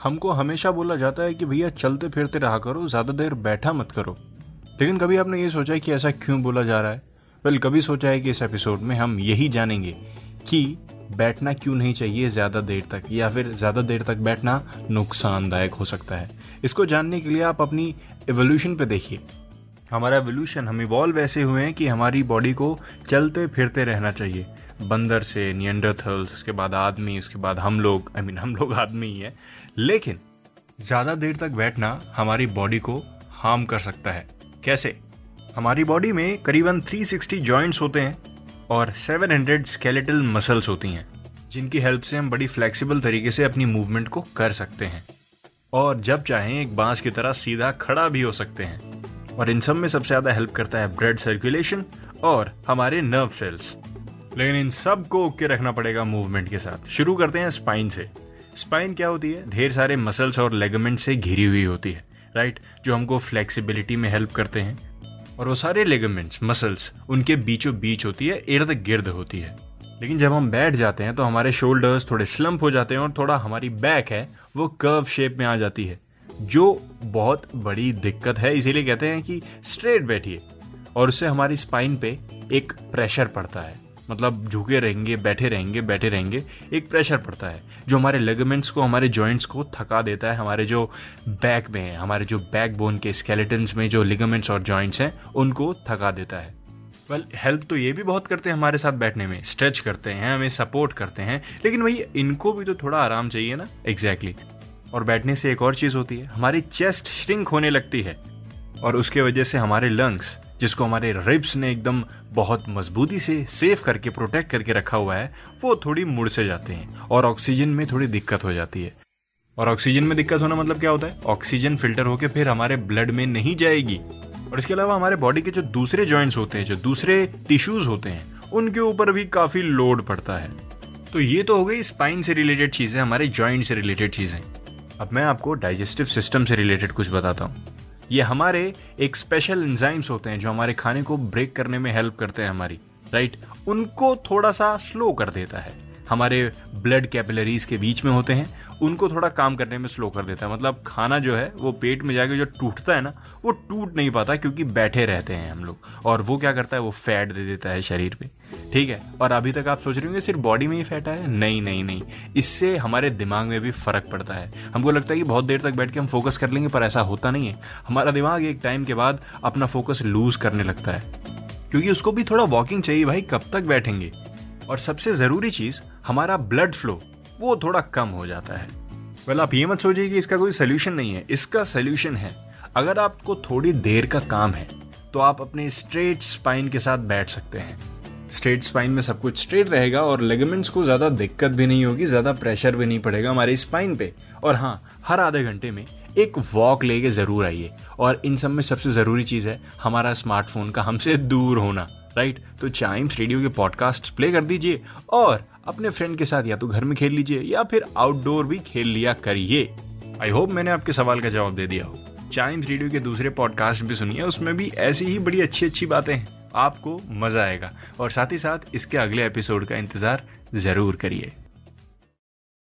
हमको हमेशा बोला जाता है कि भैया चलते फिरते रहा करो ज़्यादा देर बैठा मत करो। लेकिन कभी आपने ये सोचा है कि ऐसा क्यों बोला जा रहा है? वेल कभी सोचा है कि इस एपिसोड में हम यही जानेंगे कि बैठना क्यों नहीं चाहिए ज़्यादा देर तक या फिर ज़्यादा देर तक बैठना नुकसानदायक हो सकता है। इसको जानने के लिए आप अपनी एवोल्यूशन पे देखिए। हमारा एवोल्यूशन हम इवॉल्व ऐसे हुए हैं कि हमारी बॉडी को चलते फिरते रहना चाहिए। बंदर से नियंडरथल्स उसके बाद आदमी उसके बाद हम लोग आई I मीन mean, हम लोग आदमी ही है। लेकिन ज़्यादा देर तक बैठना हमारी बॉडी को हार्म कर सकता है। कैसे? हमारी बॉडी में करीबन 360 जॉइंट्स होते हैं और 700 स्केलेटल मसल्स होती हैं, जिनकी हेल्प से हम बड़ी फ्लेक्सिबल तरीके से अपनी मूवमेंट को कर सकते हैं। और जब चाहें एक बाँस की तरह सीधा खड़ा भी हो सकते हैं। और इन सब में सबसे ज़्यादा हेल्प करता है ब्लड सर्कुलेशन और हमारे नर्व सेल्स लेकिन इन सबको ओके रखना पड़ेगा मूवमेंट के साथ। शुरू करते हैं स्पाइन से। स्पाइन क्या होती है? ढेर सारे मसल्स और लेगमेंट से घिरी हुई होती है राइट जो हमको फ्लेक्सिबिलिटी में हेल्प करते हैं। और वो सारे लेगमेंट्स मसल्स उनके बीचों बीच होती है इर्द गिर्द होती है। लेकिन जब हम बैठ जाते हैं तो हमारे शोल्डर्स थोड़े स्लम्प हो जाते हैं और थोड़ा हमारी बैक है, वो कर्व शेप में आ जाती है। जो बहुत बड़ी दिक्कत है, इसीलिए कहते हैं कि स्ट्रेट बैठिए। और उससे हमारी स्पाइन पे एक प्रेशर पड़ता है। मतलब झुके रहेंगे बैठे रहेंगे बैठे रहेंगे एक प्रेशर पड़ता है जो हमारे लेगमेंट्स को हमारे जॉइंट्स को थका देता है हमारे जो बैक में है हमारे जो बैक बोन के स्केलेटन्स में जो लिगामेंट्स और जॉइंट्स हैं उनको थका देता है वेल well, हेल्प तो ये भी बहुत करते हैं हमारे साथ बैठने में स्ट्रेच करते हैं हमें सपोर्ट करते हैं लेकिन भाई इनको भी तो थोड़ा आराम चाहिए ना एग्जैक्टली exactly. और बैठने से एक और चीज़ होती है हमारी चेस्ट श्रिंक होने लगती है और उसके वजह से हमारे लंग्स जिसको हमारे रिब्स ने एकदम बहुत मजबूती से सेफ़ करके प्रोटेक्ट करके रखा हुआ है, वो थोड़ी मुड़ से जाते हैं और ऑक्सीजन में थोड़ी दिक्कत हो जाती है। और ऑक्सीजन में दिक्कत होना मतलब क्या होता है? ऑक्सीजन फ़िल्टर होकर फिर हमारे ब्लड में नहीं जाएगी। और इसके अलावा हमारे बॉडी के जो दूसरे जॉइंट्स होते हैं, जो दूसरे टिश्यूज होते हैं, उनके ऊपर भी काफ़ी लोड पड़ता है। तो ये तो हो गई स्पाइन से रिलेटेड चीज़ें, हमारे जॉइंट से रिलेटेड चीज़ें। अब मैं आपको डाइजेस्टिव सिस्टम से रिलेटेड कुछ बताता हूँ। ये हमारे एक स्पेशल इंजाइम्स होते हैं जो हमारे खाने को ब्रेक करने में हेल्प करते हैं हमारी राइट उनको थोड़ा सा स्लो कर देता है। हमारे ब्लड कैपिलरीज के बीच में होते हैं, उनको थोड़ा काम करने में स्लो कर देता है। मतलब खाना जो है, वो पेट में जाके जो टूटता है ना, वो टूट नहीं पाता क्योंकि बैठे रहते हैं हम लोग। और वो क्या करता है, वो फैट दे देता है शरीर पे। ठीक है? और अभी तक आप सोच रहे होंगे, सिर्फ़ बॉडी में ही फैट आया? नहीं नहीं नहीं। इससे हमारे दिमाग में भी फ़र्क पड़ता है। हमको लगता है कि बहुत देर तक बैठ के हम फोकस कर लेंगे, पर ऐसा होता नहीं है। हमारा दिमाग एक टाइम के बाद अपना फोकस लूज करने लगता है। क्योंकि उसको भी थोड़ा वॉकिंग चाहिए, भाई, कब तक बैठेंगे? और सबसे ज़रूरी चीज़, हमारा ब्लड फ्लो वो थोड़ा कम हो जाता है। वेल आप ये मत सोचिए कि इसका कोई सोल्यूशन नहीं है। इसका सोल्यूशन है, अगर आपको थोड़ी देर का काम है तो आप अपने स्ट्रेट स्पाइन के साथ बैठ सकते हैं। स्ट्रेट स्पाइन में सब कुछ स्ट्रेट रहेगा और लेगमेंट्स को ज़्यादा दिक्कत भी नहीं होगी, ज़्यादा प्रेशर भी नहीं पड़ेगा हमारे स्पाइन पे। और हाँ हर आधे घंटे में एक वॉक लेके ज़रूर आइए। और इन सब में सबसे ज़रूरी चीज़ है हमारा स्मार्टफ़ोन का हमसे दूर होना राइट तो चाइम्स रेडियो के पॉडकास्ट प्ले कर दीजिए और अपने फ्रेंड के साथ या तो घर में खेल लीजिए या फिर आउटडोर भी खेल लिया करिए। आई होप मैंने आपके सवाल का जवाब दे दिया हो। चाइम्स रेडियो के दूसरे पॉडकास्ट भी सुनिए, उसमें भी ऐसी ही बड़ी अच्छी अच्छी बातें हैं। आपको मज़ा आएगा। और साथ ही साथ इसके अगले एपिसोड का इंतज़ार ज़रूर करिए।